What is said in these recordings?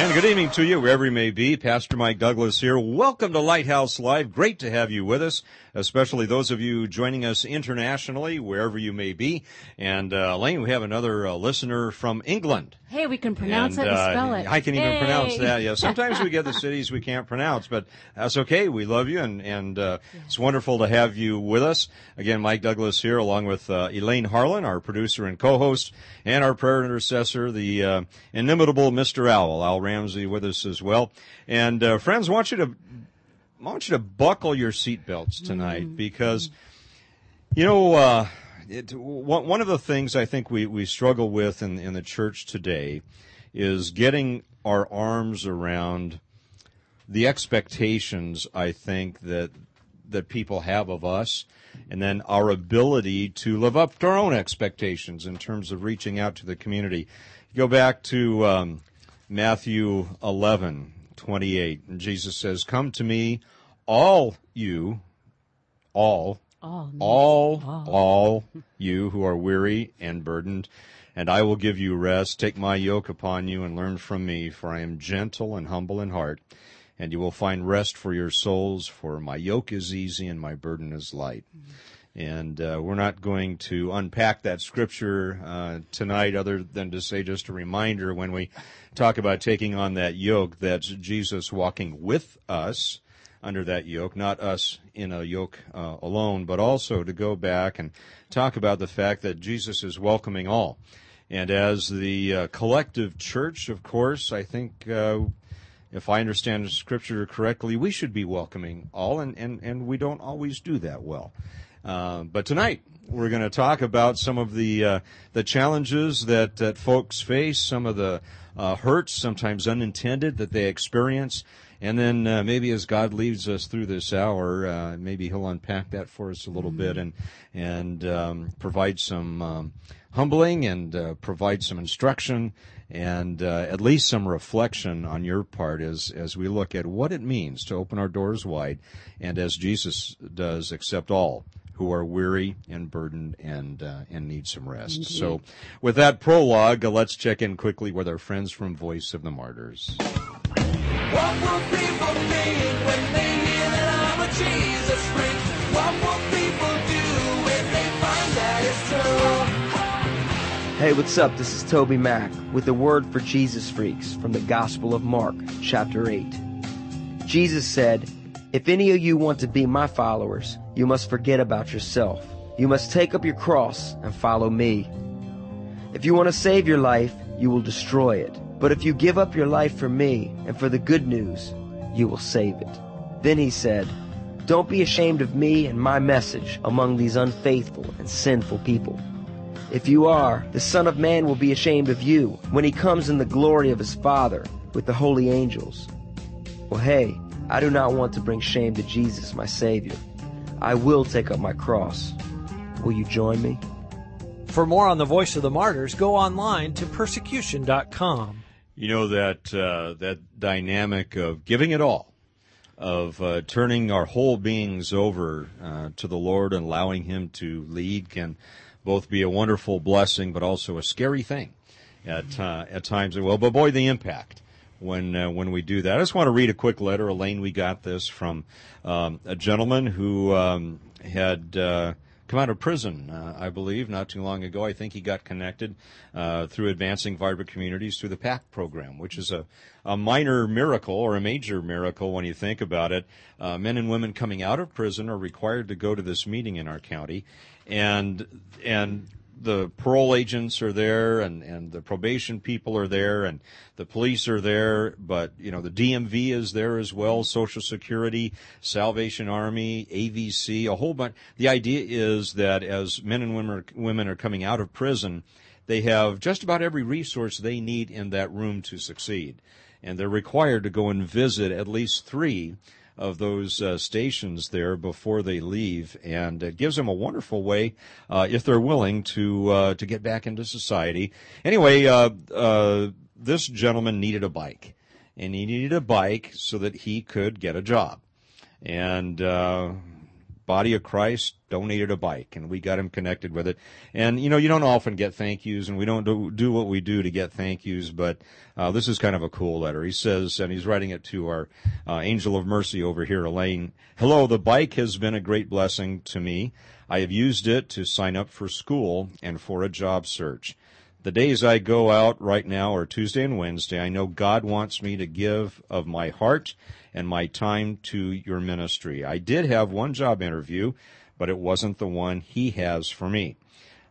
And good evening to you, wherever you may be. Pastor Mike Douglas here. Welcome to Lighthouse Live. Great to have you with us, especially those of you joining us internationally, wherever you may be. And uh, Elaine, we have another uh, listener from England. Hey, we can pronounce and, it and uh, spell it. I can even Hey. pronounce that. Yeah, sometimes we get the cities we can't pronounce, but that's okay. We love you, and and uh, it's wonderful to have you with us again. Mike Douglas here, along with uh, Elaine Harlan, our producer and co-host, and our prayer intercessor, the uh, inimitable Mr. Owl, Al Ramsey, with us as well. And uh, friends, I want you to I want you to buckle your seatbelts tonight because you know, uh, it, one, one of the things I think we, we struggle with in, in the church today is getting our arms around the expectations I think that that people have of us, and then our ability to live up to our own expectations in terms of reaching out to the community. Go back to um, Matthew 11, 28, and Jesus says, "Come to me, all you, all." Oh, all, all you who are weary and burdened, and I will give you rest. Take my yoke upon you and learn from me, for I am gentle and humble in heart, and you will find rest for your souls, for my yoke is easy and my burden is light. Mm. And uh, we're not going to unpack that scripture uh, tonight, other than to say just a reminder when we talk about taking on that yoke, that's Jesus walking with us under that yoke, not us in a yoke uh, alone, but also to go back and talk about the fact that Jesus is welcoming all. And as the uh, collective church, of course, I think, uh, if I understand scripture correctly, we should be welcoming all, and, and, and we don't always do that well. Uh, but tonight, we're going to talk about some of the uh, the challenges that, that folks face, some of the uh, hurts, sometimes unintended, that they experience, and then uh, maybe as God leads us through this hour, uh, maybe He'll unpack that for us a little bit and and um, provide some um, humbling and uh, provide some instruction and uh, at least some reflection on your part as as we look at what it means to open our doors wide and as Jesus does accept all who are weary and burdened and uh, and need some rest. So, with that prologue, uh, let's check in quickly with our friends from Voice of the Martyrs. What will people think when they hear that I'm a Jesus freak? What will people do when they find that it's true? Hey, what's up? This is TobyMac with a word for Jesus freaks from the Gospel of Mark, chapter 8. Jesus said, If any of you want to be my followers, you must forget about yourself. You must take up your cross and follow me. If you want to save your life, you will destroy it. But if you give up your life for me and for the good news, you will save it. Then he said, Don't be ashamed of me and my message among these unfaithful and sinful people. If you are, the Son of Man will be ashamed of you when he comes in the glory of his Father with the holy angels. Well, hey, I do not want to bring shame to Jesus, my Savior. I will take up my cross. Will you join me? For more on the Voice of the Martyrs, go online to persecution.com. You know that uh, that dynamic of giving it all, of uh, turning our whole beings over uh, to the Lord and allowing Him to lead, can both be a wonderful blessing, but also a scary thing at uh, at times. Well, but boy, the impact when uh, when we do that. I just want to read a quick letter, Elaine. We got this from um, a gentleman who um, had uh, come out of prison, uh, I believe, not too long ago. I think he got connected uh, through Advancing Vibrant Communities through the PAC program, which is a, a minor miracle or a major miracle when you think about it. Uh, men and women coming out of prison are required to go to this meeting in our county, and and the parole agents are there and, and the probation people are there and the police are there, but you know, the DMV is there as well, Social Security, Salvation Army, AVC, a whole bunch. The idea is that as men and women women are coming out of prison, they have just about every resource they need in that room to succeed. And they're required to go and visit at least three of those uh, stations there before they leave, and it gives them a wonderful way, uh, if they're willing, to uh, to get back into society. Anyway, uh, uh, this gentleman needed a bike, and he needed a bike so that he could get a job, and uh, Body of Christ donated a bike, and we got him connected with it. And you know, you don't often get thank yous, and we don't do, do what we do to get thank yous, but uh, this is kind of a cool letter. He says, and he's writing it to our uh, angel of mercy over here, Elaine. Hello, the bike has been a great blessing to me. I have used it to sign up for school and for a job search. The days I go out right now are Tuesday and Wednesday. I know God wants me to give of my heart and my time to your ministry. I did have one job interview, but it wasn't the one he has for me.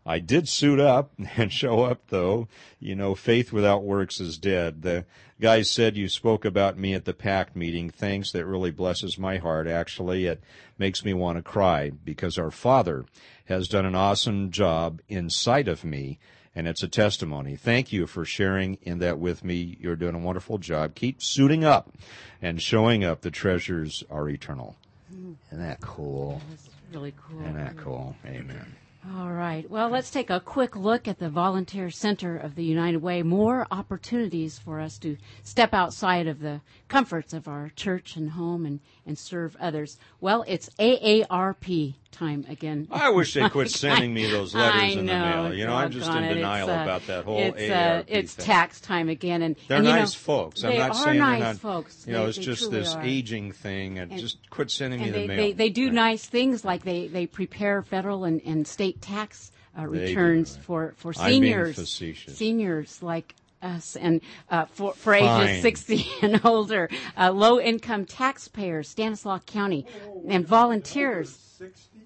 I did suit up and show up though. You know, faith without works is dead. The guy said you spoke about me at the PAC meeting. Thanks. That really blesses my heart. Actually, it makes me want to cry because our father has done an awesome job inside of me and it's a testimony. Thank you for sharing in that with me. You're doing a wonderful job. Keep suiting up and showing up. The treasures are eternal. Isn't that cool? That's really cool. Isn't that cool? Amen. All right. Well, let's take a quick look at the Volunteer Center of the United Way. More opportunities for us to step outside of the comforts of our church and home and, and serve others. Well, it's AARP time again. I wish they quit sending me those letters I in the mail. You know, I'm just in it. denial uh, about that whole it's, AARP uh, it's thing. tax time again, and They're and, you nice know, folks. I'm they not are saying nice they're not. folks. You know, They- it's they just this are. aging thing, and, And- just quit sending me and the they, mail. they, they do Right. nice things like they, they prepare federal and, and state tax uh, They do, returns right. for, for I'm being seniors seniors like us and uh, for, for Fine. ages 60 and older uh, low income taxpayers Stanislaus County and volunteers 60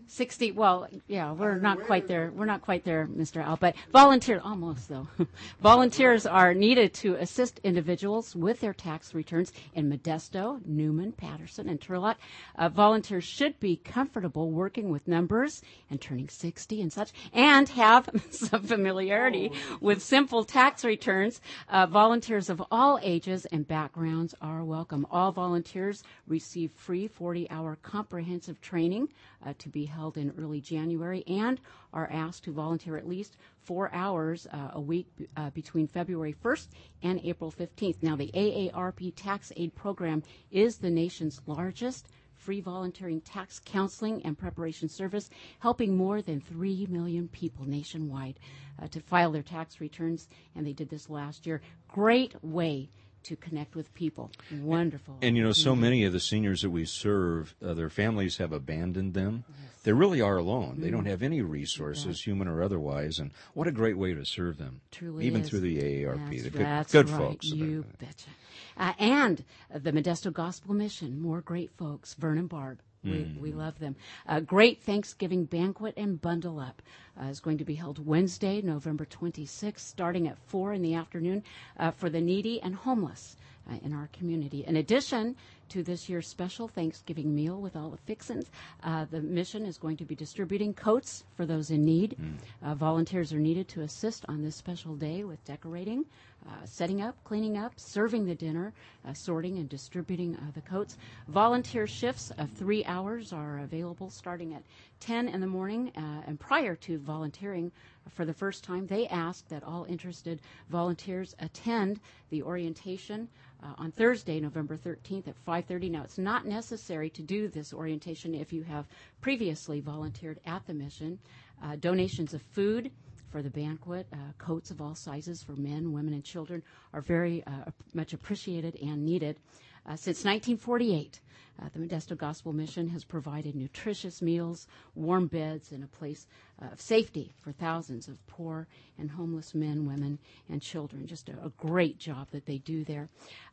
well yeah we're not quite there. we're not quite there mr al but volunteer almost though. Volunteers are needed to assist individuals with their tax returns in modesto newman patterson and turlock. Uh, volunteers should be comfortable working with numbers and turning 60 and such and have some familiarity with simple tax returns. Uh, volunteers of all ages and backgrounds are welcome. All volunteers receive free 40 hour comprehensive training uh, to be held in early January and are asked to volunteer at least four hours uh, a week uh, between February 1st and April 15th. Now, the AARP Tax-Aide Program is the nation's largest free volunteering tax counseling and preparation service, helping more than 3 million people nationwide uh, to file their tax returns, and they did this last year. Great way to connect with people. Wonderful. And you know, so many of the seniors that we serve, uh, their families have abandoned them. They really are alone. They Mm-hmm. don't have any resources, human or otherwise. And what a great way to serve them, Truly even is. through the AARP. That's, They're good, that's good right. folks. You betcha. Uh, and the Modesto Gospel Mission, more great folks. Vernon Barb. We, we love them. A great Thanksgiving banquet and bundle up uh, is going to be held Wednesday, November 26th, starting at 4 in the afternoon uh, for the needy and homeless uh, in our community. In addition to this year's special Thanksgiving meal with all the fixins, uh, the mission is going to be distributing coats for those in need. Uh, volunteers are needed to assist on this special day with decorating, uh, setting up, cleaning up, serving the dinner, uh, sorting and distributing uh, the coats. Volunteer shifts of three hours are available starting at 10 in the morning. Uh, and prior to volunteering for the first time, they ask that all interested volunteers attend the orientation uh, on Thursday, November 13th at 5:30. Now, it's not necessary to do this orientation if you have previously volunteered at the mission. Uh, donations of food for the banquet, uh, coats of all sizes for men, women, and children are very uh, much appreciated and needed. Uh, since 1948, uh, the Modesto Gospel Mission has provided nutritious meals, warm beds, and a place uh, of safety for thousands of poor and homeless men, women, and children. Just a, a great job that they do there.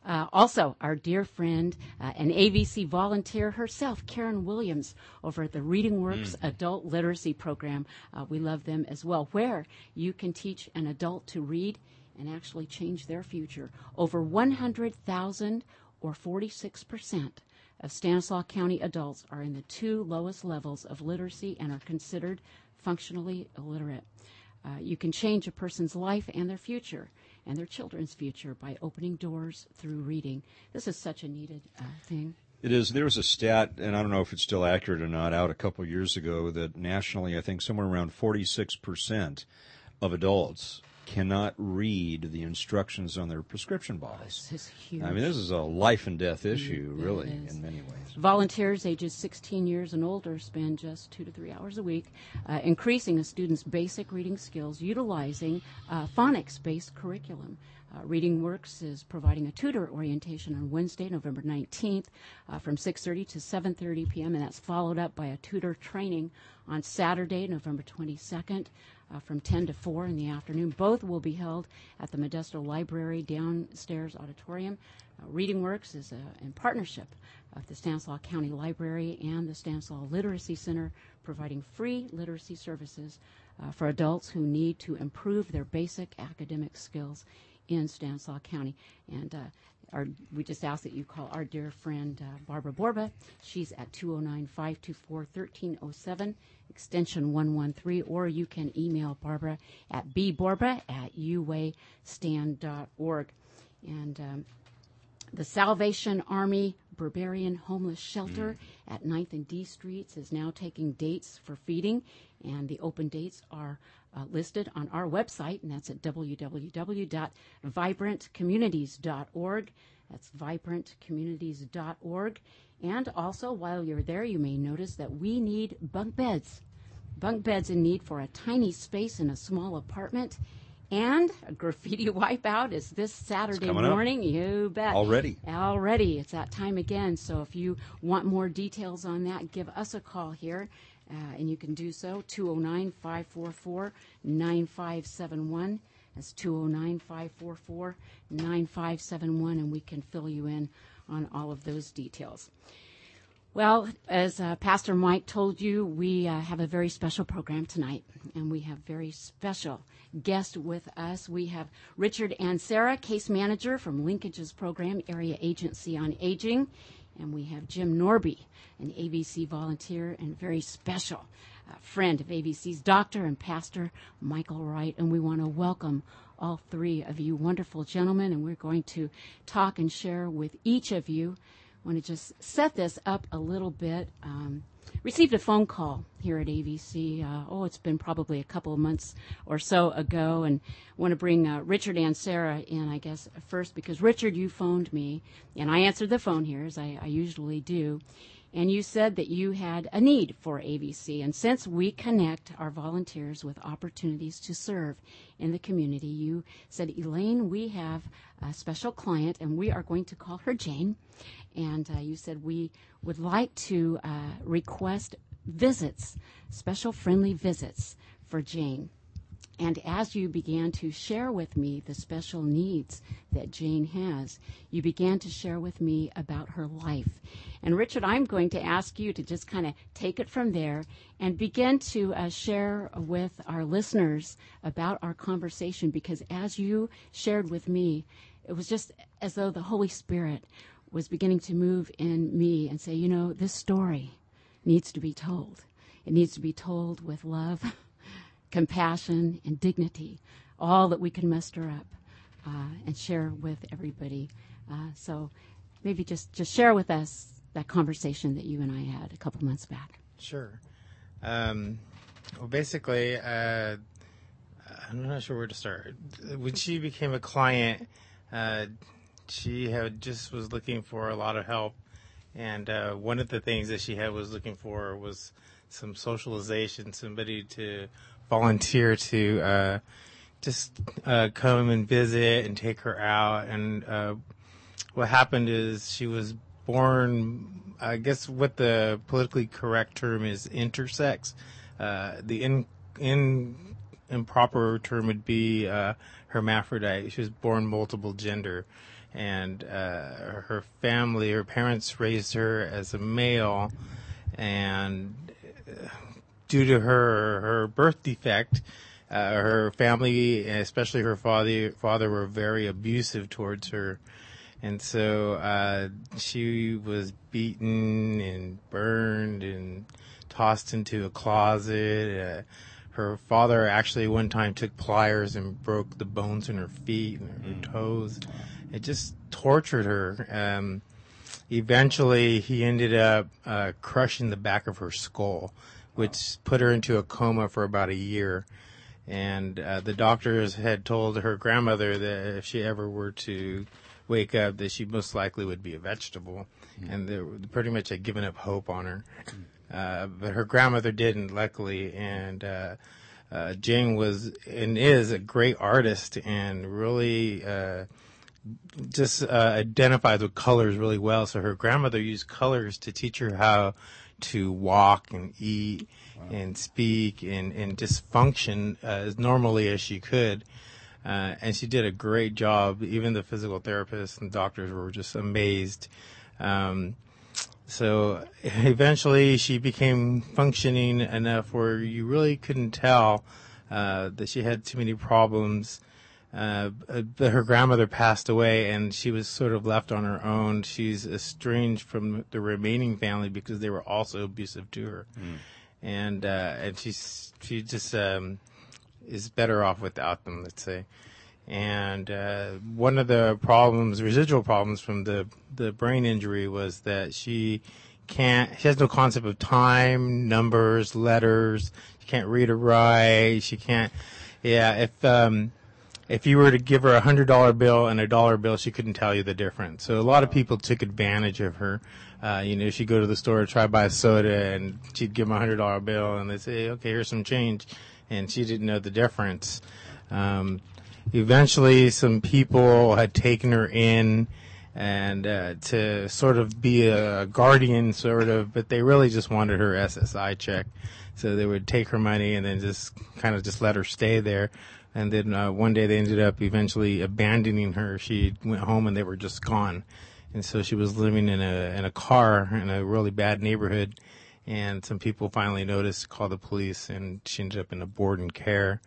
Uh, also, our dear friend uh, and AVC volunteer herself, Karen Williams, over at the Reading Works Adult Literacy Program. Uh, we love them as well, where you can teach an adult to read and actually change their future. Over 100,000 or 46 percent of Stanislaus County adults are in the two lowest levels of literacy and are considered functionally illiterate. Uh, you can change a person's life and their future and their children's future by opening doors through reading. This is such a needed uh, thing. It is. There was a stat, and I don't know if it's still accurate or not, out a couple years ago that nationally, I think somewhere around 46% of adults cannot read the instructions on their prescription bottles. This is huge. I mean, this is a life and death issue, it really, in many ways. Volunteers ages 16 years and older spend just two to three hours a week uh, increasing a student's basic reading skills utilizing uh, phonics based curriculum. Uh, Reading Works is providing a tutor orientation on Wednesday, November 19th uh, from 6.30 to 7.30 p.m. and that's followed up by a tutor training on Saturday, November 22nd uh, from 10 to 4 in the afternoon. Both will be held at the Modesto Library downstairs auditorium. Uh, Reading Works is uh, in partnership of the Stanislaus County Library and the Stanislaus Literacy Center, providing free literacy services uh, for adults who need to improve their basic academic skills in Stanislaus County. And uh, our, we just ask that you call our dear friend uh, Barbara Borba. She's at 209 524 1307, extension 113, or you can email Barbara at bborba at uwastand.org. And um, the Salvation Army Berberian Homeless Shelter at 9th and D Streets is now taking dates for feeding, and the open dates are uh, listed on our website, and that's at www.vibrantcommunities.org. That's vibrantcommunities.org. And also, while you're there, you may notice that we need bunk beds. Bunk beds in need for a tiny space in a small apartment. And a graffiti wipeout is this Saturday coming up. morning. You bet. Already. Already. It's that time again. So if you want more details on that, give us a call here. Uh, and you can do so 209 544 9571. That's 209 544 9571, and we can fill you in on all of those details. Well, as uh, Pastor Mike told you, we uh, have a very special program tonight, and we have very special guest with us. We have Richard Ancera, case manager from Linkages program, Area Agency on Aging, and we have Jim Norby, an AVC volunteer and very special uh, friend of AVC's doctor and pastor Michael Wright, and we want to welcome all three of you wonderful gentlemen, and we're going to talk and share with each of you I want to just set this up a little bit. Um, received a phone call here at AVC. Uh, oh, it's been probably a couple of months or so ago, and want to bring uh, Richard Ancera in, I guess, first because Richard, you phoned me, and I answered the phone here as I, I usually do. And you said that you had a need for AVC. And since we connect our volunteers with opportunities to serve in the community, you said, Elaine, we have a special client, and we are going to call her Jane. And uh, you said we would like to uh, request visits, special friendly visits for Jane. And as you began to share with me the special needs that Jane has, you began to share with me about her life. And Richard, I'm going to ask you to just kind of take it from there and begin to uh, share with our listeners about our conversation because as you shared with me, it was just as though the Holy Spirit was beginning to move in me and say, you know, this story needs to be told. It needs to be told with love compassion, and dignity, all that we can muster up uh, and share with everybody. Uh, so maybe just, just share with us that conversation that you and I had a couple months back. Sure. Um, well, basically, uh, I'm not sure where to start. When she became a client, uh, she had just was looking for a lot of help, and uh, one of the things that she had was looking for was some socialization, somebody to volunteer to uh, just uh, come and visit and take her out. And uh, what happened is she was born. I guess what the politically correct term is intersex. Uh, the in in improper term would be uh, hermaphrodite. She was born multiple gender, and uh, her family, her parents raised her as a male, and uh, due to her her birth defect, uh, her family, especially her father, father were very abusive towards her, and so uh, she was beaten and burned and tossed into a closet. Uh, her father actually one time took pliers and broke the bones in her feet and her toes. It just tortured her. Um, eventually, he ended up uh, crushing the back of her skull, which put her into a coma for about a year. And uh, the doctors had told her grandmother that if she ever were to wake up, that she most likely would be a vegetable, and they pretty much had given up hope on her. Uh, but her grandmother didn't, luckily, and uh, uh, Jane was and is a great artist and really uh, just uh, identifies with colors really well. So her grandmother used colors to teach her how to walk and eat and speak and, and just function uh, as normally as she could. Uh, and she did a great job. Even the physical therapists and doctors were just amazed. Um, so eventually she became functioning enough where you really couldn't tell uh, that she had too many problems. Uh, but her grandmother passed away and she was sort of left on her own. She's estranged from the remaining family because they were also abusive to her. And, uh, and she's, she just, um, is better off without them, let's say. And uh, one of the problems, residual problems from the the brain injury, was that she can't. She has no concept of time, numbers, letters. She can't read or write. She can't. Yeah, if um, if you were to give her a hundred dollar bill and a dollar bill, she couldn't tell you the difference. So a lot of people took advantage of her. Uh, you know, she'd go to the store to try to buy a soda, and she'd give them a hundred dollar bill, and they'd say, "Okay, here's some change," and she didn't know the difference. Um, eventually, some people had taken her in and uh, to sort of be a guardian, sort of, but they really just wanted her SSI check. So they would take her money and then just kind of just let her stay there. And then uh, one day they ended up eventually abandoning her. She went home and they were just gone. And so she was living in a in a car in a really bad neighborhood. And some people finally noticed, called the police, and she ended up in a board and care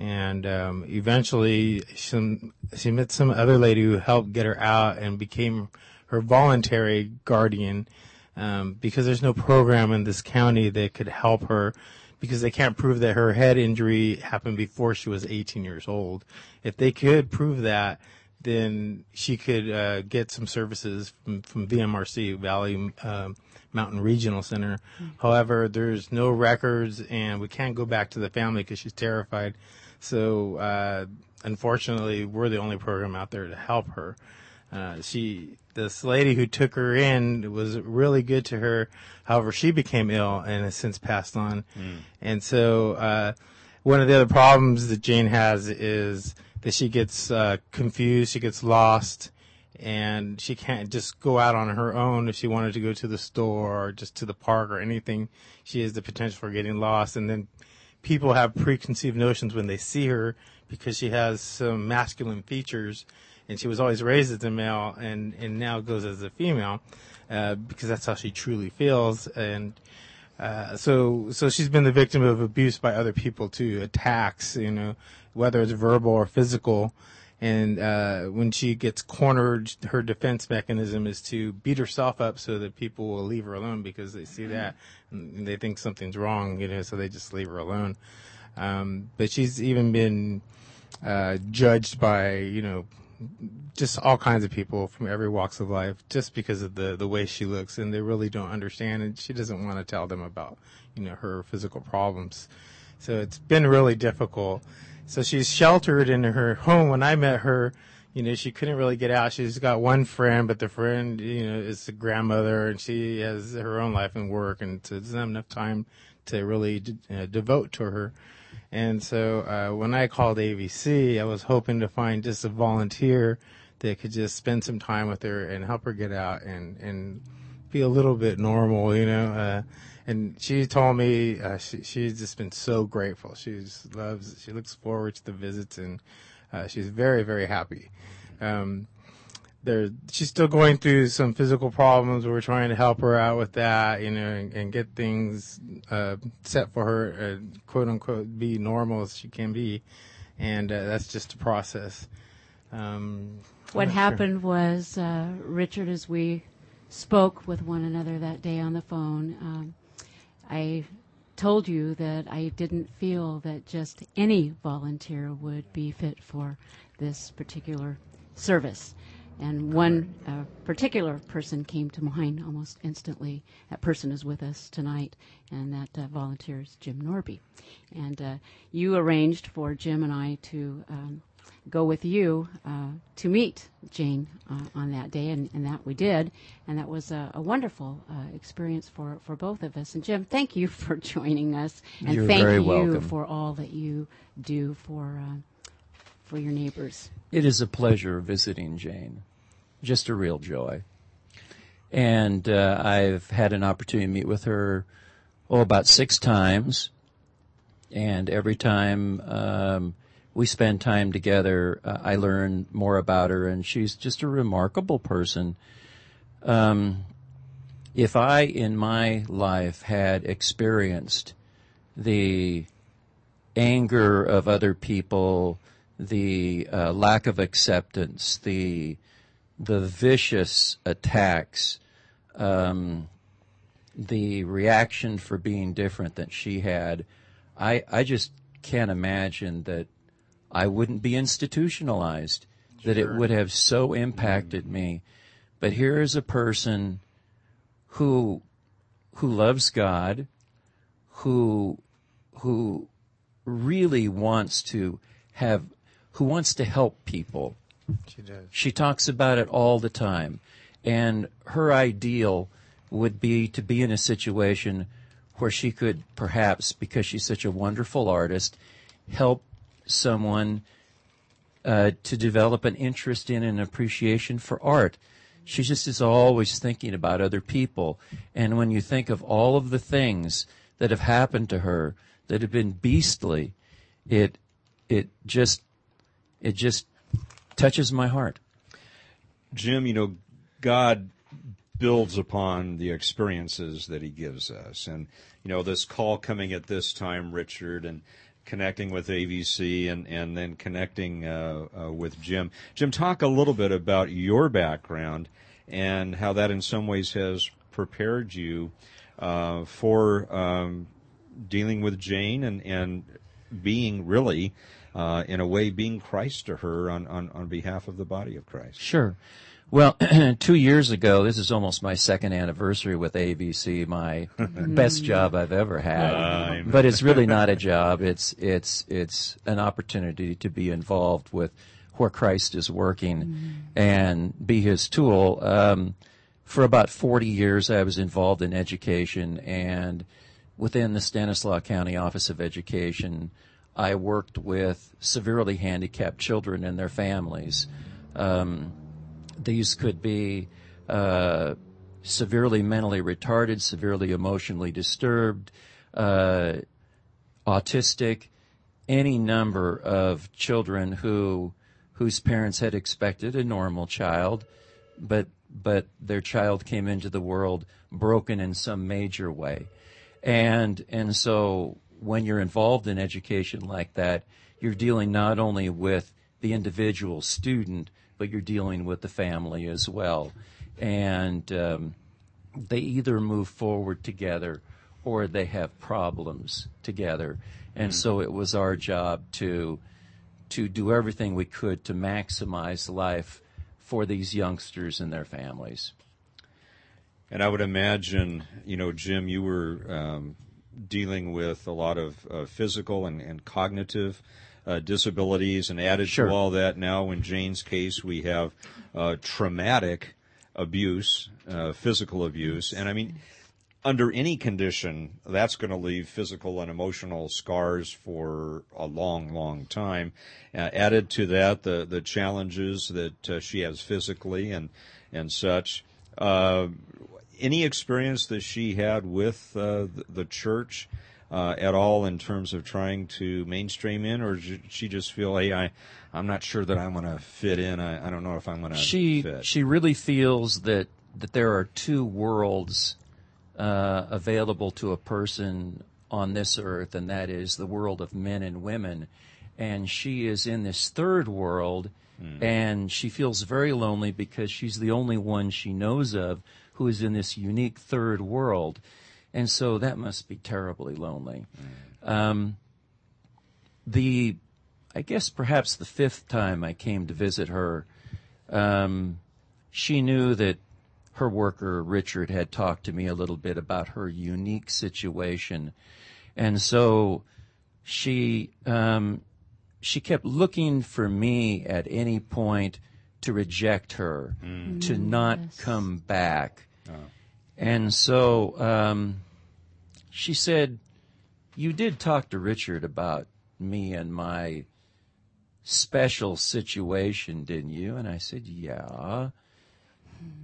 and um, eventually some, she met some other lady who helped get her out and became her voluntary guardian um, because there's no program in this county that could help her because they can't prove that her head injury happened before she was 18 years old. If they could prove that, then she could uh, get some services from, from VMRC, Valley um, Mountain Regional Center. However, there's no records, and we can't go back to the family because she's terrified. So, uh, unfortunately, we're the only program out there to help her. Uh, she, this lady who took her in was really good to her. However, she became ill and has since passed on. And so, uh, one of the other problems that Jane has is that she gets uh, confused, she gets lost, and she can't just go out on her own if she wanted to go to the store or just to the park or anything. She has the potential for getting lost, and then people have preconceived notions when they see her because she has some masculine features, and she was always raised as a male, and and now goes as a female uh, because that's how she truly feels, and. Uh, so, so she's been the victim of abuse by other people too, attacks, you know, whether it's verbal or physical. And, uh, when she gets cornered, her defense mechanism is to beat herself up so that people will leave her alone because they see that and they think something's wrong, you know, so they just leave her alone. Um, but she's even been, uh, judged by, you know, just all kinds of people from every walks of life just because of the the way she looks and they really don't understand and she doesn't want to tell them about you know her physical problems. So it's been really difficult. So she's sheltered in her home. When i met her you know she couldn't really get out. She's got one friend but the friend you know is a grandmother and she has her own life and work and so doesn't have enough time to really uh, devote to her and so uh, when I called AVC, I was hoping to find just a volunteer that could just spend some time with her and help her get out and and be a little bit normal, you know. Uh, and she told me uh, she she's just been so grateful. She loves. She looks forward to the visits, and uh, she's very very happy. Um, there, she's still going through some physical problems. We're trying to help her out with that, you know, and, and get things uh, set for her, uh, quote unquote, be normal as she can be, and uh, that's just a process. Um, What I'm sure. happened was, uh, Richard, as we spoke with one another that day on the phone, um, I told you that I didn't feel that just any volunteer would be fit for this particular service. And one uh, particular person came to mind almost instantly. That person is with us tonight, and that uh, volunteer is Jim Norby. And uh, you arranged for Jim and I to um, go with you uh, to meet Jane uh, on that day, and, and that we did, and that was a, a wonderful uh, experience for, for both of us. And Jim, thank you for joining us, and You're thank you welcome. for all that you do for uh, for your neighbors. It is a pleasure visiting Jane. Just a real joy. And uh, I've had an opportunity to meet with her, oh, about six times. And every time um, we spend time together, uh, I learn more about her, and she's just a remarkable person. Um, if I, in my life, had experienced the anger of other people, the uh, lack of acceptance, the the vicious attacks, um, the reaction for being different that she had, I I just can't imagine that I wouldn't be institutionalized, that it would have so impacted me. But here is a person who who loves God, who who really wants to have who wants to help people. She does. She talks about it all the time. And her ideal would be to be in a situation where she could perhaps, because she's such a wonderful artist, help someone uh, to develop an interest in and appreciation for art. She just is always thinking about other people. And when you think of all of the things that have happened to her that have been beastly, it it just it just touches my heart. Jim, you know, God builds upon the experiences that He gives us, and you know, this call coming at this time, Richard, and connecting with AVC, and and then connecting uh, uh, with Jim. Jim, talk a little bit about your background and how that, in some ways, has prepared you uh, for um, dealing with Jane and and being really. Uh, in a way, being Christ to her on, on, on behalf of the body of Christ. Sure. Well, two years ago, this is almost my second anniversary with AVC, my best job I've ever had. but it's really not a job. It's it's it's an opportunity to be involved with where Christ is working and be His tool. Um, for about 40 years, I was involved in education, and within the Stanislaus County Office of Education, I worked with severely handicapped children and their families. Um, these could be uh, severely mentally retarded, severely emotionally disturbed, uh, autistic, any number of children who whose parents had expected a normal child, but but their child came into the world broken in some major way, and and so when you're involved in education like that, you're dealing not only with the individual student, but you're dealing with the family as well. And um, they either move forward together or they have problems together. And so it was our job to to do everything we could to maximize life for these youngsters and their families. And I would imagine, you know, Jim, you were um, dealing with a lot of uh, physical and, and cognitive uh, disabilities, and added Sure. to all that, now in Jane's case, we have uh, traumatic abuse, uh, physical abuse, and I mean, under any condition, that's going to leave physical and emotional scars for a long, long time. Uh, added to that, the the challenges that uh, she has physically and and such. Uh, any experience that she had with uh, the, the church uh, at all in terms of trying to mainstream in, or did she just feel, hey, I, I'm not sure that I'm going to fit in. I, I don't know if I'm going to she fit. she really feels that that there are two worlds uh, available to a person on this earth, and that is the world of men and women. And she is in this third world, and she feels very lonely because she's the only one she knows of who is in this unique third world. And so that must be terribly lonely. Um, the, I guess perhaps the fifth time I came to visit her, um, she knew that her worker Richard had talked to me a little bit about her unique situation, and so she um, she kept looking for me at any point to reject her, to not come back, and so um, she said, "You did talk to Richard about me and my." special situation, didn't you? And I said, yeah.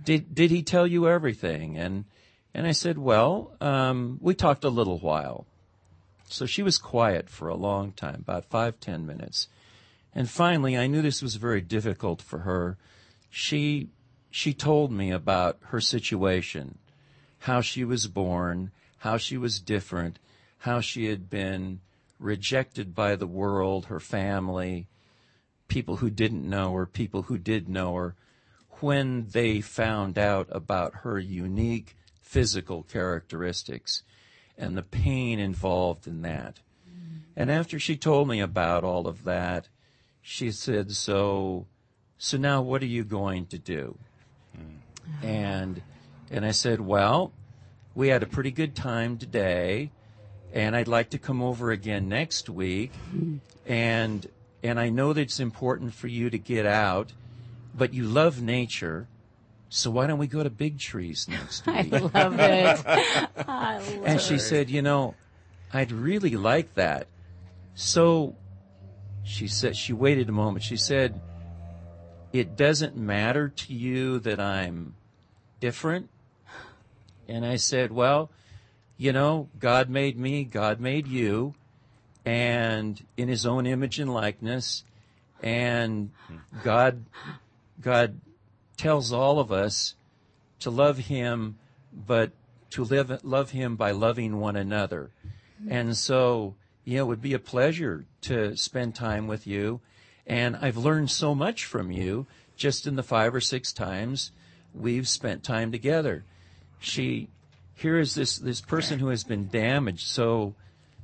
Did did he tell you everything? And and I said, well, um, we talked a little while. So she was quiet for a long time, about five ten minutes, and finally, I knew this was very difficult for her. She she told me about her situation, how she was born, how she was different, how she had been rejected by the world, her family, people who didn't know her, people who did know her, when they found out about her unique physical characteristics and the pain involved in that. Mm-hmm. And after she told me about all of that, she said, "So, so now what are you going to do?" And and I said, "Well, we had a pretty good time today, and I'd like to come over again next week, and and I know that it's important for you to get out, but you love nature." So why don't we go to Big Trees next I week? love it. I love And she it. said, You know, I'd really like that. So she said, she waited a moment. She said, It doesn't matter to you that I'm different? And I said, Well, you know, God made me, God made you, and in his own image and likeness. And God, God tells all of us to love him, but to live, love him by loving one another. And so, you know, it would be a pleasure to spend time with you. And I've learned so much from you just in the five or six times we've spent time together. She, here is this, this person who has been damaged so,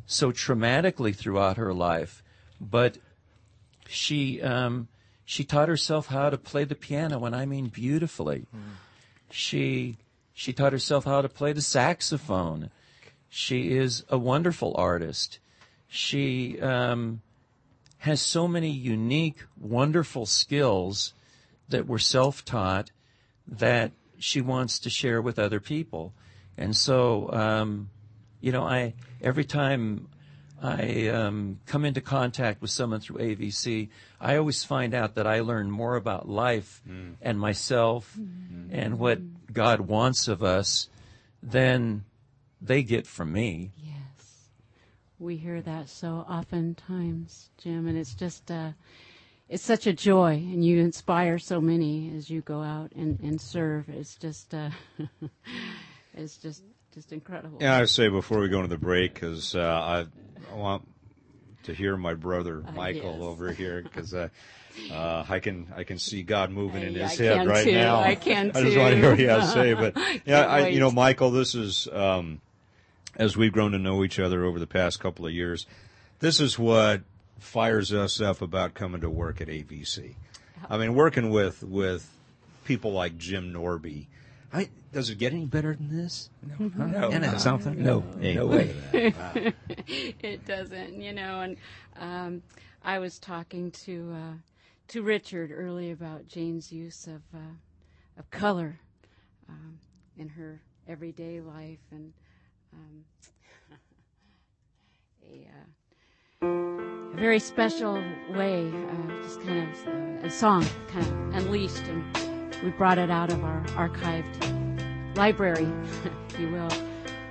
so traumatically throughout her life, but she, um, she taught herself how to play the piano, and I mean beautifully. She, she taught herself how to play the saxophone. She is a wonderful artist. She um, has so many unique, wonderful skills that were self-taught that she wants to share with other people. And so, um, you know, I every time I um, come into contact with someone through AVC, I always find out that I learn more about life and myself and what God wants of us than they get from me. Yes. We hear that so oftentimes, Jim, and it's just uh, it's such a joy, and you inspire so many as you go out and, and serve. It's just uh, it's just just incredible. Yeah, I say before we go into the break, because uh, I, I want to hear my brother Michael yes. over here, because uh, uh, I can I can see God moving in his I head right too. now. I can I just want to hear what he too. has to say. But yeah, I, you know. Michael, this is um, as we've grown to know each other over the past couple of years. This is what fires us up about coming to work at AVC. I mean, working with with people like Jim Norby. I, does it get any better than this? No, No, Isn't it something? no, Ain't no way. way. it doesn't, you know. And um, I was talking to uh, to Richard early about Jane's use of uh, of color. Um, in her everyday life and um, a, uh, a very special way, uh, just kind of uh, a song kind of unleashed, and we brought it out of our archived library, if you will.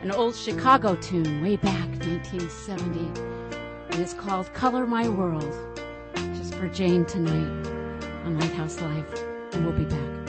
An old Chicago tune way back 1970, and it's called Color My World, just for Jane tonight on Lighthouse Live, and we'll be back.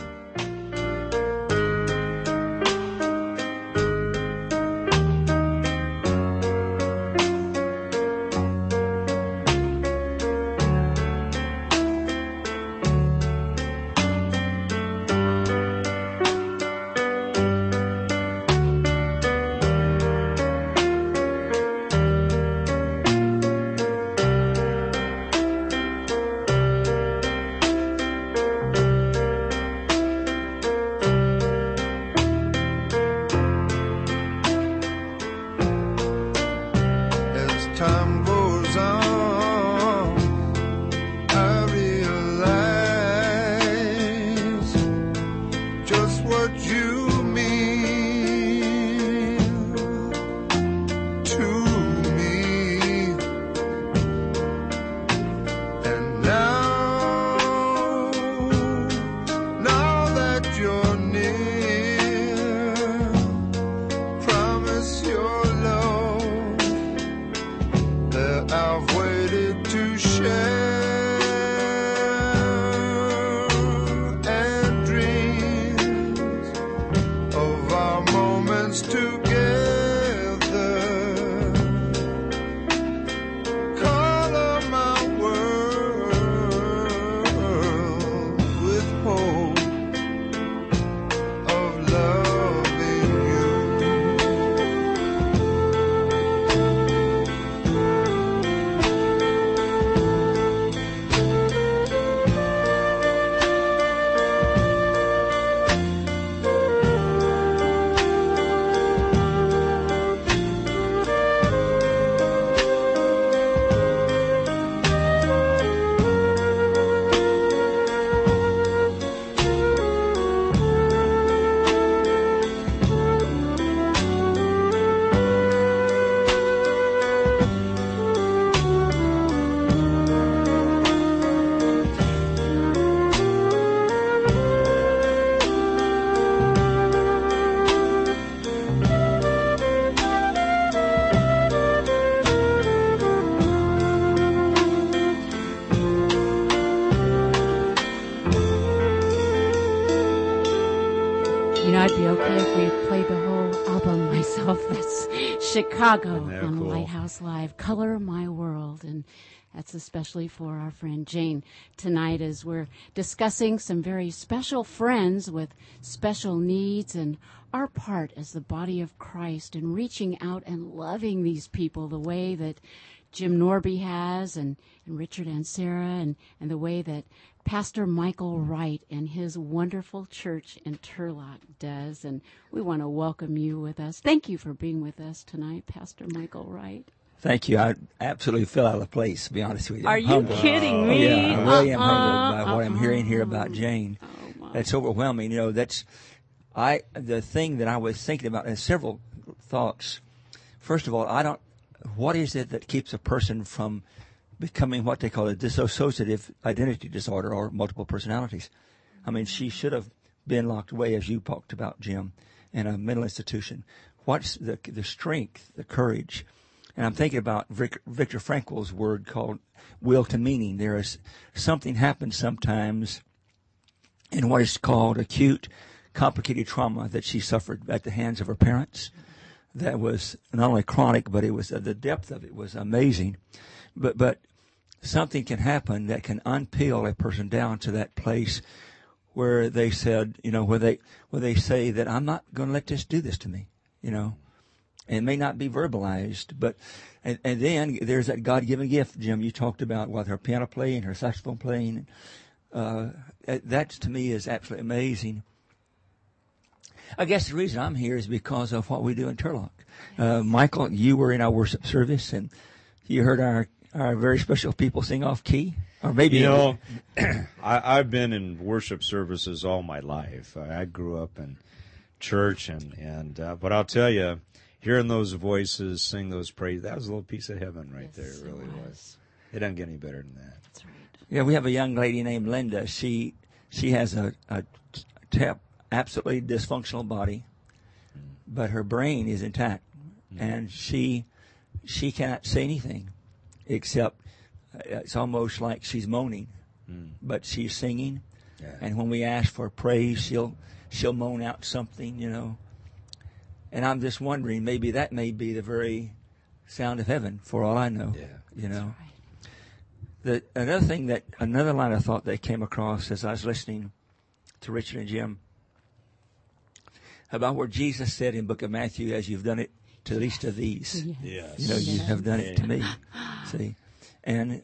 Chicago Isn't on cool? Lighthouse Live. Color My World. And that's especially for our friend Jane tonight as we're discussing some very special friends with special needs and our part as the body of Christ and reaching out and loving these people the way that Jim Norby has and, and Richard Ancera and, and the way that Pastor Michael Wright and his wonderful church in Turlock does. And we want to welcome you with us. Thank you for being with us tonight, Pastor Michael Wright. Thank you. I absolutely fell out of place, to be honest with you. Are I'm you humbled. kidding Oh, me? yeah, I really am Uh-uh, humbled by what I'm hearing here uh-uh. about Jane. Oh. That's overwhelming. You know, that's I. The thing that I was thinking about, and several thoughts. First of all, I don't. What is it that keeps a person from becoming what they call a dissociative identity disorder or multiple personalities? I mean, she should have been locked away, as you talked about, Jim, in a mental institution. What's the the strength, the courage? And I'm thinking about Vic, Viktor Frankl's word called will to meaning. There is something happens sometimes in what is called acute, complicated trauma that she suffered at the hands of her parents. That was not only chronic, but it was uh, the depth of it was amazing. But but something can happen that can unpeel a person down to that place where they said, you know, where they where they say that I'm not going to let this do this to me, you know. And it may not be verbalized, but and, and then there's that God-given gift, Jim. You talked about with her piano playing, her saxophone playing. Uh, that to me is absolutely amazing. I guess the reason I'm here is because of what we do in Turlock. Uh, Michael, you were in our worship service, and you heard our our very special people sing off key, or maybe You know, I, I've been in worship services all my life. I, I grew up in church, and and uh, but I'll tell you, hearing those voices sing those praise, that was a little piece of heaven right Yes, there. It it really was. was. It doesn't get any better than that. That's right. Yeah, we have a young lady named Linda. She she has a, a tap, absolutely dysfunctional body, but her brain is intact, and she she cannot say anything except uh, it's almost like she's moaning, but she's singing. Yeah. And when we ask for praise, she'll she'll moan out something, you know. And I'm just wondering, maybe that may be the very sound of heaven, for all I know. Yeah. You know. Right. The, another thing that another line of thought that came across as I was listening to Richard and Jim about where Jesus said in Book of Matthew, "As you've done it to the least of these, Yes. you know, you have done it to me." See, and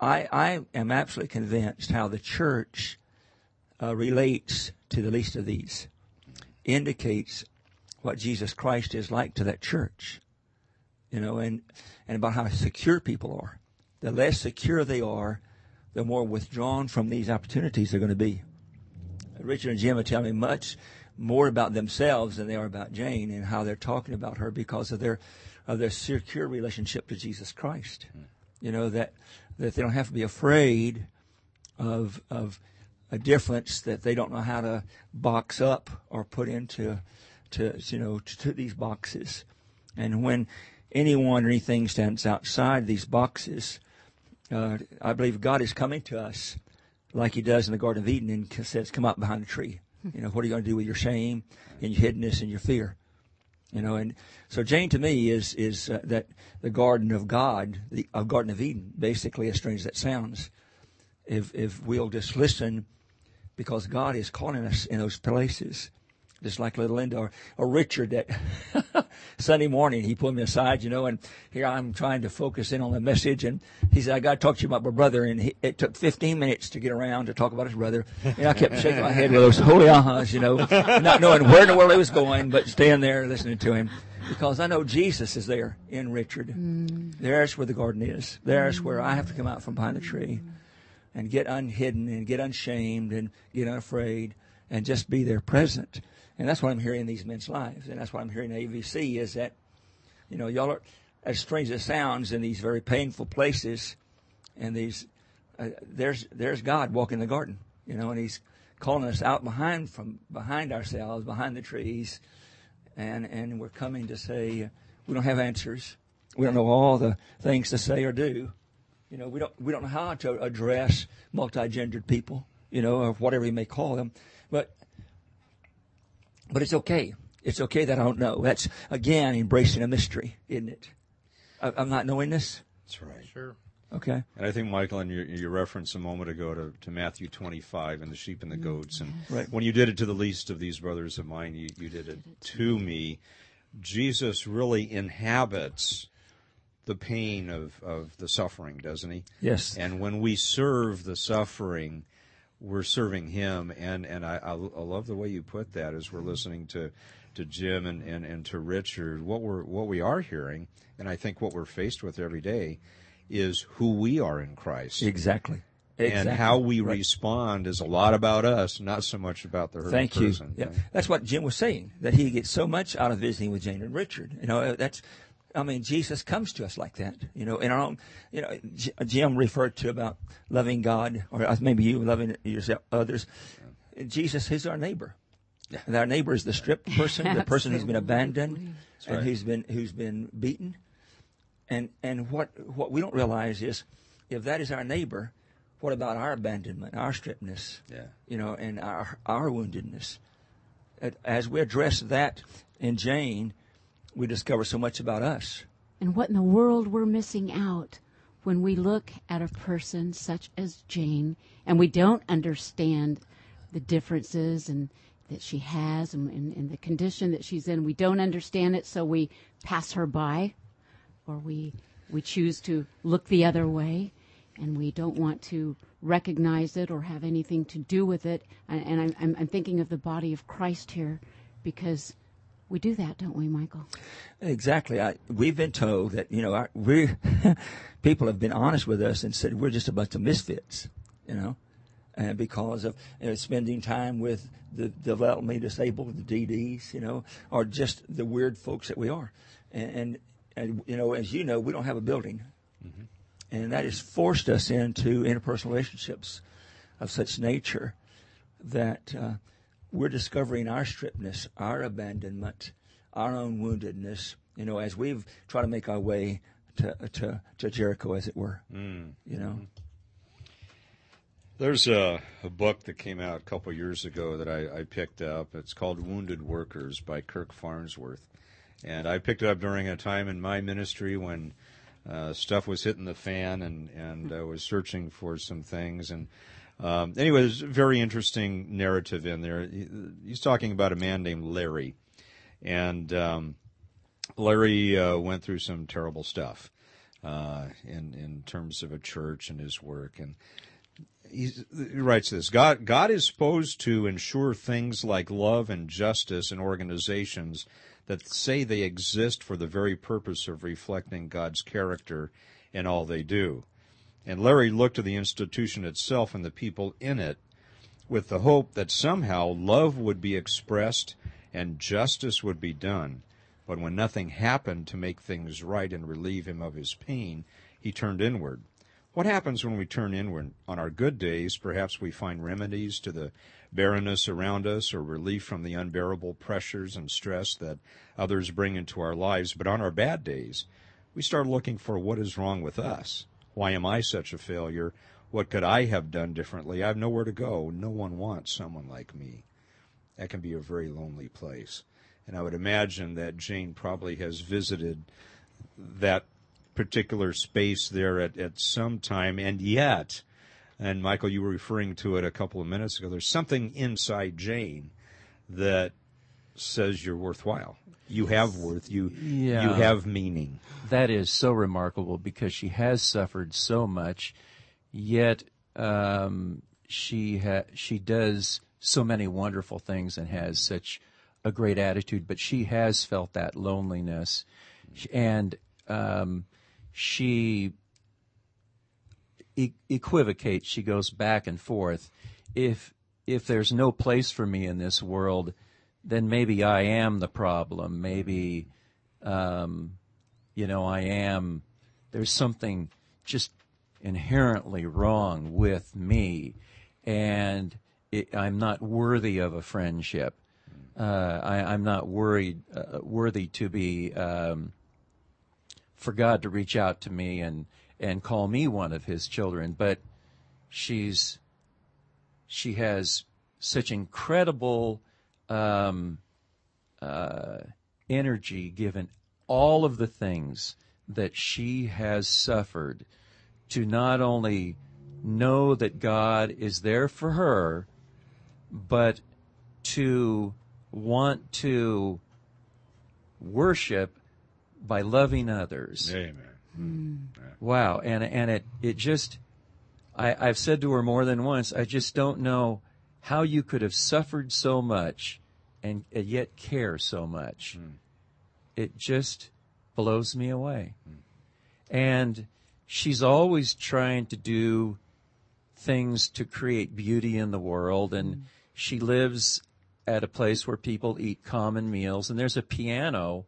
I I am absolutely convinced how the church uh, relates to the least of these indicates what Jesus Christ is like to that church, you know, and and about how secure people are. The less secure they are, the more withdrawn from these opportunities they're going to be. Richard and Jim are telling me much more about themselves than they are about Jane and how they're talking about her because of their of their secure relationship to Jesus Christ. You know that that they don't have to be afraid of of a difference that they don't know how to box up or put into to you know to, to these boxes. And when anyone or anything stands outside these boxes, uh, I believe God is coming to us like He does in the Garden of Eden and says, "Come out behind the tree." You know, what are you going to do with your shame and your hiddenness and your fear? You know, and so Jane to me is is uh, that the Garden of God, the uh, Garden of Eden, basically, as strange as that sounds. If if we'll just listen, because God is calling us in those places, just like little Linda or, or Richard that Sunday morning he pulled me aside, you know, and here I'm trying to focus in on the message, and he said, "I got to talk to you about my brother," and he, it took 15 minutes to get around to talk about his brother, and I kept shaking my head with those holy ahas, you know, not knowing where in the world he was going, but staying there listening to him. Because I know Jesus is there in Richard. Mm. There's where the garden is. There's where I have to come out from behind the mm. tree and get unhidden and get unshamed and get unafraid and just be there present. And that's what I'm hearing in these men's lives. And that's what I'm hearing in AVC is that, you know, y'all are, as strange as it sounds, in these very painful places and these, uh, there's, there's God walking the garden, you know, and he's calling us out behind from behind ourselves, behind the trees. And, and we're coming to say, we don't have answers. We don't know all the things to say or do. You know, we don't we don't know how to address multi-gendered people, you know, or whatever you may call them. But but it's okay. It's okay that I don't know. That's again embracing a mystery, isn't it? I, I'm not knowing this. That's right. Sure. Okay. And I think, Michael, and your, your reference a moment ago to, to Matthew 25 and the sheep and the mm-hmm. goats. And Right. when you did it to the least of these brothers of mine, you, you did it to me. Jesus really inhabits the pain of, of the suffering, doesn't he? Yes. And when we serve the suffering, we're serving him. And, and I, I, I love the way you put that as we're listening to, to Jim and, and, and to Richard. What we're, what we are hearing, and I think what we're faced with every day, is who we are in Christ. Exactly. And how we Right. respond is a lot about us, not so much about the hurt Thank you. Yeah, that's what Jim was saying. That he gets so much out of visiting with Jane and Richard. You know, that's. I mean, Jesus comes to us like that. You know, in our own. You know, Jim referred to about loving God, or maybe you loving yourself, others. Jesus is our neighbor. And our neighbor is the stripped person, the person who's been abandoned, and right. who's been who's been beaten. And and what what we don't realize is, if that is our neighbor, what about our abandonment, our strippedness? Yeah. You know, and our our woundedness. As we address that in Jane, we discover so much about us. And what in the world we're missing out when we look at a person such as Jane and we don't understand the differences and that she has and, and, and the condition that she's in. We don't understand it, so we pass her by or we we choose to look the other way and we don't want to recognize it or have anything to do with it. And, and I'm, I'm, I'm thinking of the body of Christ here because we do that, don't we, Michael? Exactly. I, we've been told that you know our, we people have been honest with us and said we're just a bunch of misfits. You know, and because of you know, spending time with the developmentally disabled, the DDs, you know, or just the weird folks that we are. And, and, and you know, as you know, we don't have a building. And that has forced us into interpersonal relationships of such nature that uh, we're discovering our stripness, our abandonment, our own woundedness, you know, as we've tried to make our way to, to, to Jericho, as it were. You know? There's a, a book that came out a couple years ago that I, I picked up. It's called Wounded Workers by Kirk Farnsworth. And I picked it up during a time in my ministry when uh, stuff was hitting the fan and, and I was searching for some things. And um, anyway, there's a very interesting narrative in there. He- He's talking about a man named Larry. And um, Larry uh, went through some terrible stuff uh, in, in terms of a church and his work. And he writes this God, God is supposed to ensure things like love and justice in organizations that say they exist for the very purpose of reflecting God's character in all they do. And Larry looked to the institution itself and the people in it with the hope that somehow love would be expressed and justice would be done. But when nothing happened to make things right and relieve him of his pain, he turned inward. What happens when we turn inward? On our good days, perhaps we find remedies to the barrenness around us or relief from the unbearable pressures and stress that others bring into our lives. But on our bad days, we start looking for what is wrong with us. Why am I such a failure? What could I have done differently? I have nowhere to go. No one wants someone like me. That can be a very lonely place. And I would imagine that Jane probably has visited that particular space there at, at some time, and yet, and Michael, you were referring to it a couple of minutes ago, there's something inside Jane that says you're worthwhile. You have worth. You Yeah. you have meaning. That is so remarkable because she has suffered so much, yet um, she ha- she does so many wonderful things and has such a great attitude. But she has felt that loneliness, and um, she e- equivocates. She goes back and forth. If if there's no place for me in this world, then maybe I am the problem. Maybe um, you know, I am, there's something just inherently wrong with me, and it, I'm not worthy of a friendship. Uh, I, I'm not worried, uh, worthy to be, um, for God to reach out to me and, and call me one of his children, but she's, she has such incredible, um, uh, energy given all of the things that she has suffered to not only know that God is there for her, but to want to worship by loving others. Amen. Wow, and and it it just I, I've said to her more than once, I just don't know how you could have suffered so much and, and yet care so much. Hmm. It just blows me away. Hmm. And she's always trying to do things to create beauty in the world and hmm. she lives at a place where people eat common meals and there's a piano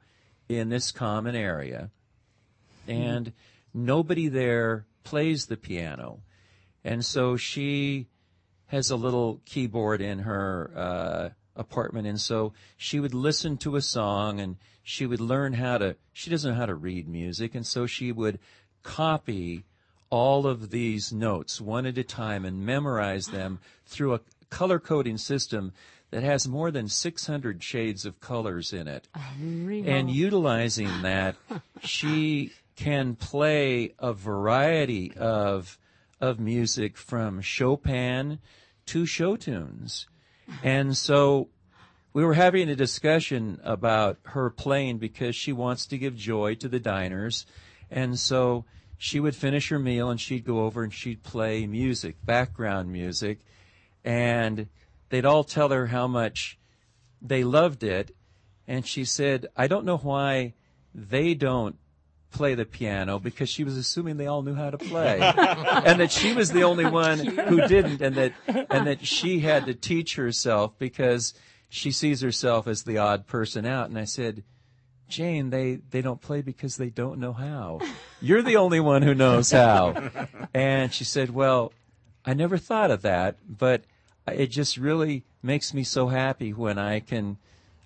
in this common area and nobody there plays the piano. And so she has a little keyboard in her uh, apartment, and so she would listen to a song and she would learn how to. She doesn't know how to read music, and so she would copy all of these notes one at a time and memorize them through a color coding system that has more than 600 shades of colors in it. And utilizing that, she can play a variety of of music from Chopin to show tunes. And so we were having a discussion about her playing because she wants to give joy to the diners. And so she would finish her meal and she'd go over and she'd play music, background music. And they'd all tell her how much they loved it. And she said, I don't know why they don't play the piano because she was assuming they all knew how to play, and that she was the only one who didn't, and that and that she had to teach herself because she sees herself as the odd person out. And I said. Jane, they, they don't play because they don't know how. You're the only one who knows how. And she said, well, I never thought of that, but it just really makes me so happy when I can,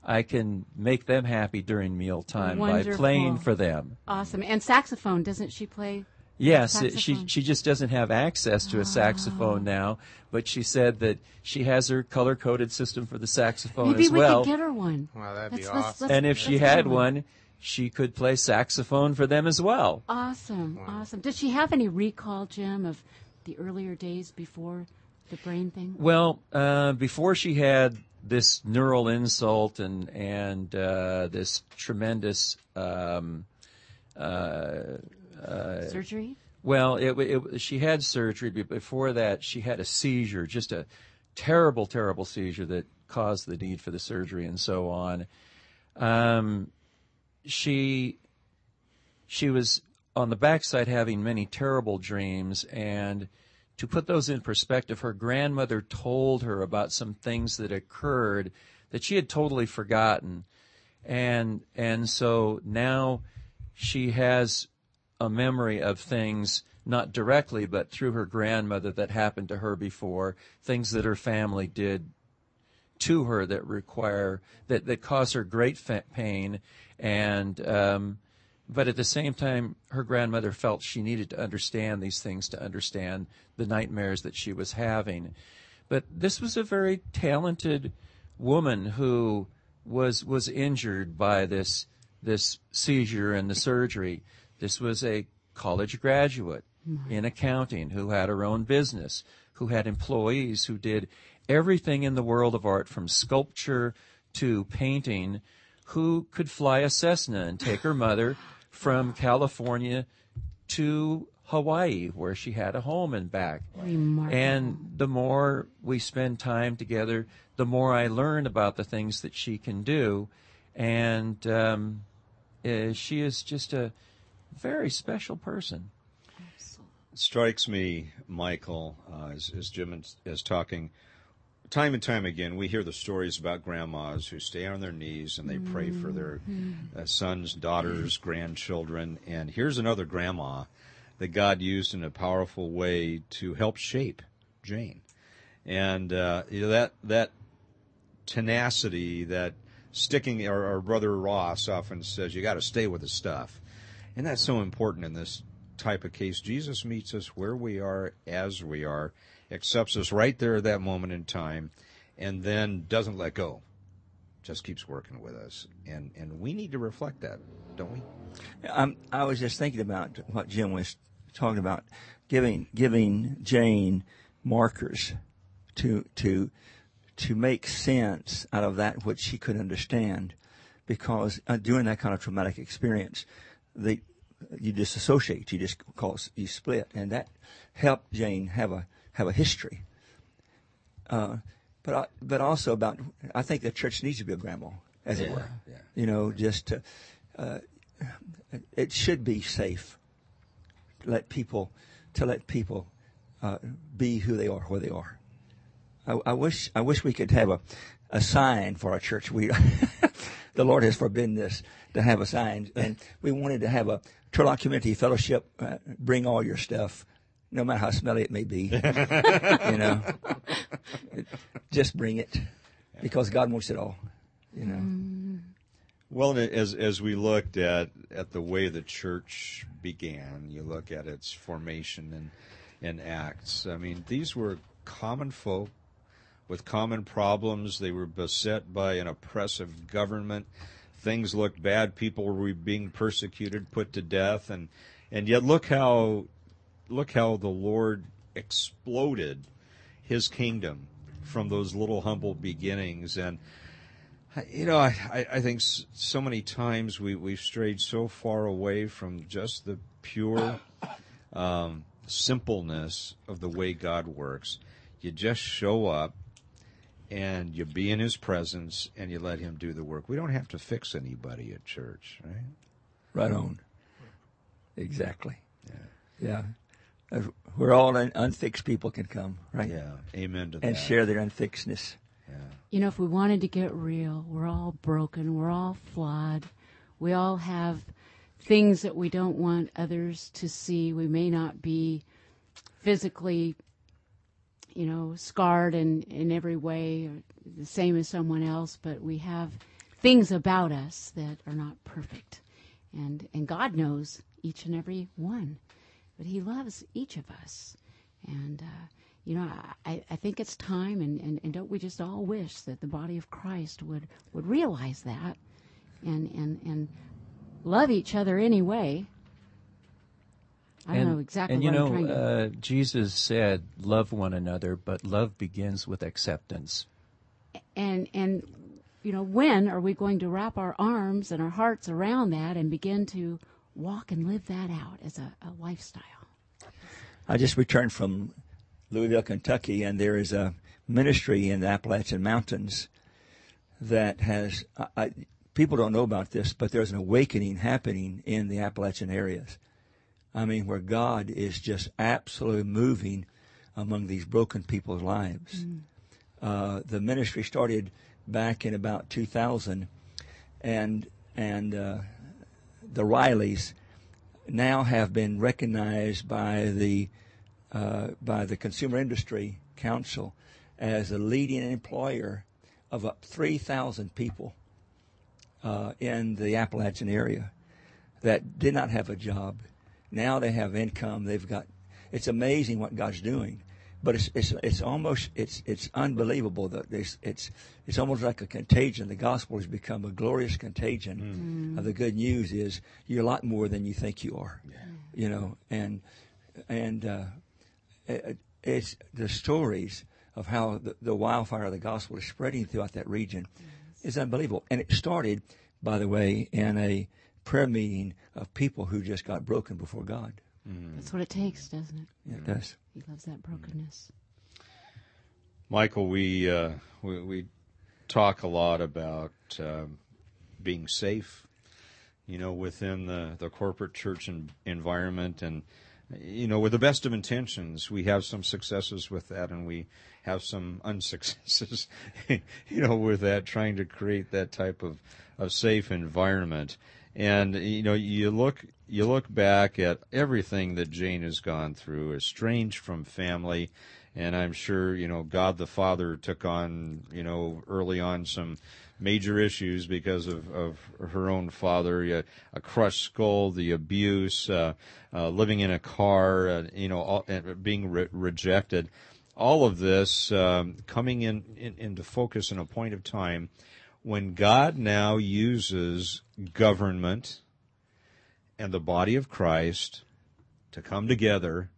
I can make them happy during mealtime by Wonderful. playing for them. Awesome. And saxophone, doesn't she play? Yes, it, she she just doesn't have access to a saxophone now, but she said that she has her color coded system for the saxophone Maybe as we well. could get her one. Wow, that'd be Let's- let's- awesome. let's- and if she had one, she could play saxophone for them as well. Awesome, awesome. Does she have any recall, Jim, of the earlier days before the brain thing? Well, uh, before she had this neural insult and and uh, this tremendous, um, Surgery? well, it, it, she had surgery, but before that, she had a seizure, just a terrible, terrible seizure that caused the need for the surgery and so on. Um, she she was on the backside having many terrible dreams and to put those in perspective her grandmother told her about some things that occurred that she had totally forgotten. And and so now she has a memory of things not directly but through her grandmother that happened to her before things that her family did to her that require that that cause her great fa- pain. And um, but at the same time her grandmother felt she needed to understand these things to understand the nightmares that she was having. But this was a very talented woman who was was injured by this this seizure and the surgery. This was a college graduate mm-hmm. in accounting who had her own business who had employees who did everything in the world of art from sculpture to painting who could fly a Cessna and take her mother from California to Hawaii where she had a home and back. Remarkable. And the more we spend time together, the more I learn about the things that she can do. And um, uh, she is just a very special person. It strikes me, Michael, uh, as, as Jim is, is talking, time and time again, we hear the stories about grandmas who stay on their knees and they pray for their uh, sons, daughters, grandchildren. And here's another grandma that God used in a powerful way to help shape Jane. And uh, you know, that that tenacity, that sticking. Our, our brother Ross often says, "You got to stay with the stuff," and that's so important in this type of case. Jesus meets us where we are, as we are, accepts us right there at that moment in time, and then doesn't let go. Just keeps working with us, and and we need to reflect that, don't we? Um, I was just thinking about what Jim was talking about, giving giving Jane markers to to to make sense out of that which she could understand, because uh, during that kind of traumatic experience, the you disassociate, you just cause you split, and that helped Jane have a have a history. Uh, but but also about I think the church needs to be a grandma, as it were. yeah. You know, just to, uh, it should be safe to let people to let people uh, be who they are where they are. I, I wish I wish we could have a a sign for our church. We the Lord has forbidden this to have a sign, and we wanted to have a Turlock Community Fellowship. Uh, bring all your stuff, no matter how smelly it may be. you know, just bring it because God wants it all. You know. Mm. Well, as as we looked at at the way the church began, you look at its formation and and acts. I mean, these were common folk with common problems. They were beset by an oppressive government. Things looked bad. People were being persecuted, put to death, and and yet look how look how the Lord exploded His kingdom from those little humble beginnings and. You know, I, I think so many times we, we've strayed so far away from just the pure um, simpleness of the way God works. You just show up and you be in His presence and you let Him do the work. We don't have to fix anybody at church, right? Right on. Exactly. Yeah. Uh, Where all un- unfixed people can come, right? Yeah. Amen to that. And that. share their unfixedness. You know, if we wanted to get real, we're all broken, we're all flawed, we all have things that we don't want others to see. We may not be physically, you know, scarred in, in every way or the same as someone else, but we have things about us that are not perfect. And, and God knows each and every one, but He loves each of us. And, uh, you know, I, I think it's time, and, and, and don't we just all wish that the body of Christ would, would realize that and, and, and love each other anyway. I don't and, know exactly and you what know, I'm trying to. uh, Jesus said, "Love one another," but love begins with acceptance. and and you know when are we going to wrap our arms and our hearts around that and begin to walk and live that out as a, a lifestyle I just returned from Louisville, Kentucky, and there is a ministry in the Appalachian Mountains that has. I, I, people don't know about this, but there's an awakening happening in the Appalachian areas. I mean, where God is just absolutely moving among these broken people's lives. Uh, the ministry started back in about 2000, and and uh, the Rileys now have been recognized by the uh, by the Consumer Industry Council as a leading employer of up 3,000 people uh, in the Appalachian area that did not have a job. Now they have income. They've got. It's amazing what God's doing, but it's it's it's almost it's it's unbelievable that it's it's it's almost like a contagion. The gospel has become a glorious contagion mm. Mm. of the good news. Is you're a lot more than you think you are, you know, and and uh, it, it's the stories of how the, the wildfire of the gospel is spreading throughout that region is unbelievable. And it started, by the way, in a prayer meeting of people who just got broken before God. Mm. that's what it takes doesn't it Yeah, it does. He loves that brokenness Michael, we uh, we, we talk a lot about um, being safe, you know, within the, the corporate church en- environment, and you know, with the best of intentions, we have some successes with that, and we have some unsuccesses, you know, with that, trying to create that type of, of safe environment. And you know, you look you look back at everything that Jane has gone through, estranged from family, and I'm sure you know God the Father took on you know early on some major issues because of, of her own father, a, crushed skull, the abuse, uh, uh, living in a car, uh, you know, all, being re- rejected. All of this um, coming in, in into focus in a point of time when God now uses government and the body of Christ to come together,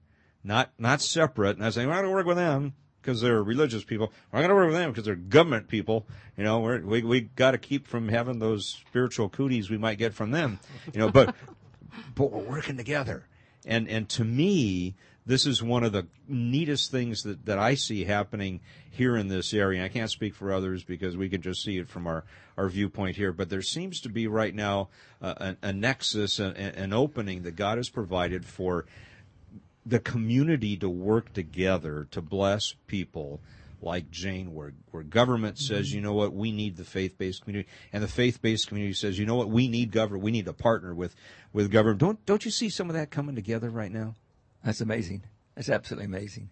not not separate. And I say, we're not going to work with them because they're religious people. We're not going to work with them because they're government people. You know, we're, we we got to keep from having those spiritual cooties we might get from them. You know, but but we're working together. And and to me, this is one of the neatest things that, that I see happening here in this area. I can't speak for others because we can just see it from our, our viewpoint here. But there seems to be right now uh, a, a nexus, a, an opening that God has provided for the community to work together to bless people like Jane, where, where government says, you know what, we need the faith-based community, and the faith-based community says, you know what, we need government, we need to partner with, with government. Don't, don't you see some of that coming together right now? That's amazing. That's absolutely amazing.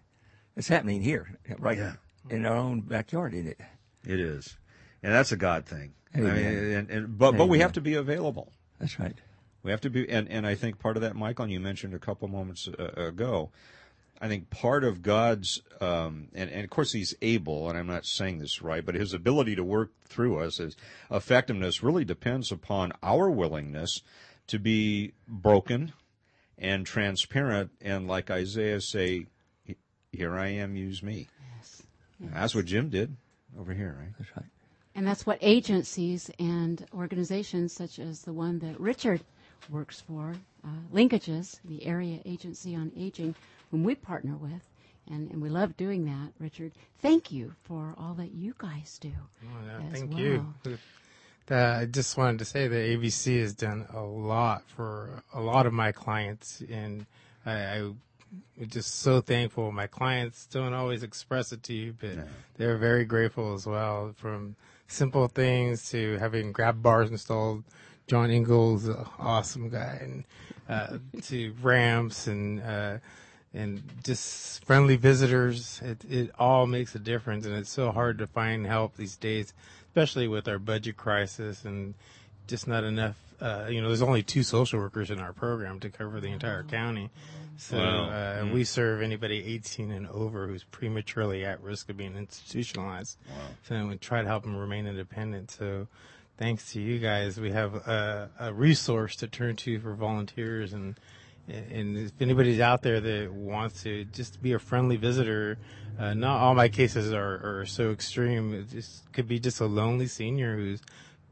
It's happening here, right Yeah. in our own backyard, isn't it? It is, and that's a God thing. I mean, Amen. and, and, but but we have to be available. That's right. We have to be, and, and I think part of that, Michael, and you mentioned a couple moments uh, ago. I think part of God's, um, and, and of course He's able, and I'm not saying this right, but His ability to work through us, His effectiveness really depends upon our willingness to be broken and transparent, and like Isaiah say, "Here I am, use me." Yes, That's what Jim did over here, right? That's right. And that's what agencies and organizations such as the one that Richard works for, uh, Linkages, the Area Agency on Aging, whom we partner with, and, and we love doing that, Richard. Thank you for all that you guys do. Oh, yeah, as thank well. you. Uh, I just wanted to say that AVC has done a lot for a lot of my clients, and I, I am just so thankful. My clients don't always express it to you, but they're very grateful as well. From simple things to having grab bars installed. John Ingles, an awesome guy, and uh, to ramps and uh, and just friendly visitors. It it all makes a difference, and it's so hard to find help these days, especially with our budget crisis and just not enough. Uh, you know, there's only two social workers in our program to cover the entire county. So Wow. uh, we serve anybody 18 and over who's prematurely at risk of being institutionalized. So we try to help them remain independent. So thanks to you guys, we have a, a resource to turn to for volunteers and and if anybody's out there that wants to just be a friendly visitor, uh, not all my cases are, are so extreme. It just could be just a lonely senior who's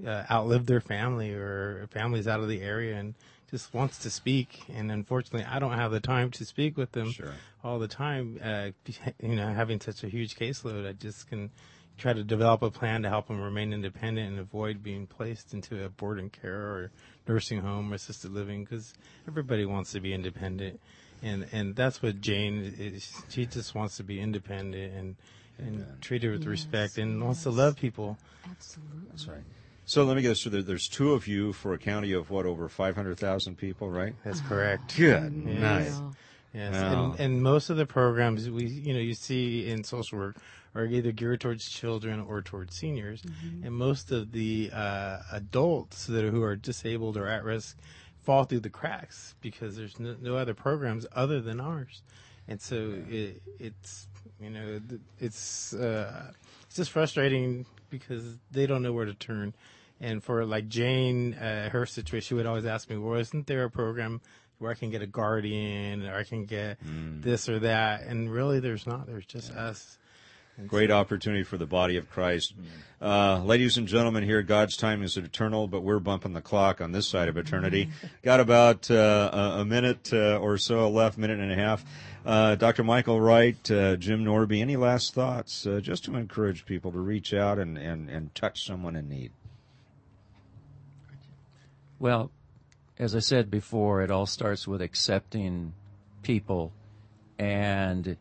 uh, outlived their family or family's out of the area and just wants to speak. And unfortunately, I don't have the time to speak with them Sure. all the time. Uh, you know, having such a huge caseload, I just can try to develop a plan to help them remain independent and avoid being placed into a boarding care or nursing home or assisted living because everybody wants to be independent. And, and that's what Jane is. She just wants to be independent and, and treated with respect and wants to love people. Absolutely. That's right. So let me get this straight. There- There's two of you for a county of what over 500,000 people, right? That's correct. Uh-huh. Good Yes. night. Yes, Wow. and, and most of the programs we, you know, you see in social work are either geared towards children or towards seniors, and most of the uh, adults that are, who are disabled or at risk fall through the cracks because there's no, no other programs other than ours, and so it, it's you know it's uh, it's just frustrating because they don't know where to turn. And for like Jane, uh, her situation, she would always ask me, "Well, isn't there a program where I can get a guardian, or I can get this or that?" And really, there's not. There's just us. And Great opportunity for the body of Christ. Uh, ladies and gentlemen, here, God's time is eternal, but we're bumping the clock on this side of eternity. Got about uh, a, a minute uh, or so left, minute and a half. Uh, Dr. Michael Wright, uh, Jim Norby, any last thoughts uh, just to encourage people to reach out and, and, and touch someone in need? Well, as I said before, it all starts with accepting people. And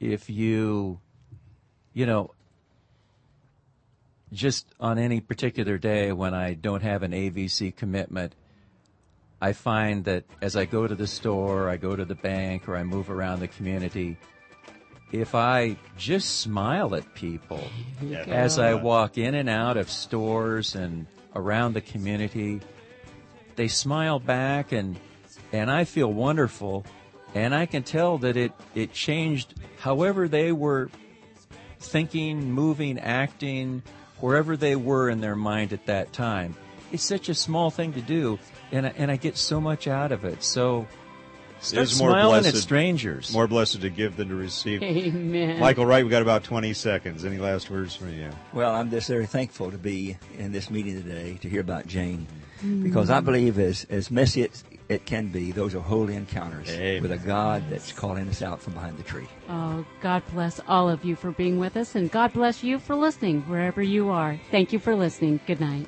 if you, you know, just on any particular day when I don't have an AVC commitment, I find that as I go to the store, I go to the bank, or I move around the community, if I just smile at people as I walk in and out of stores and around the community, they smile back and and I feel wonderful. And I can tell that it it changed however they were thinking, moving, acting, wherever they were in their mind at that time. It's such a small thing to do and I, and I get so much out of it. So start Is more smiling blessed- at strangers. More blessed to give than to receive. Amen. Michael Wright, we've got about 20 seconds. Any last words from you? Well, I'm just very thankful to be in this meeting today to hear about Jane, mm-hmm. because I believe as as messy as it can be, those are holy encounters Amen. with a God that's calling us out from behind the tree. Oh, God bless all of you for being with us, and God bless you for listening wherever you are. Thank you for listening. Good night.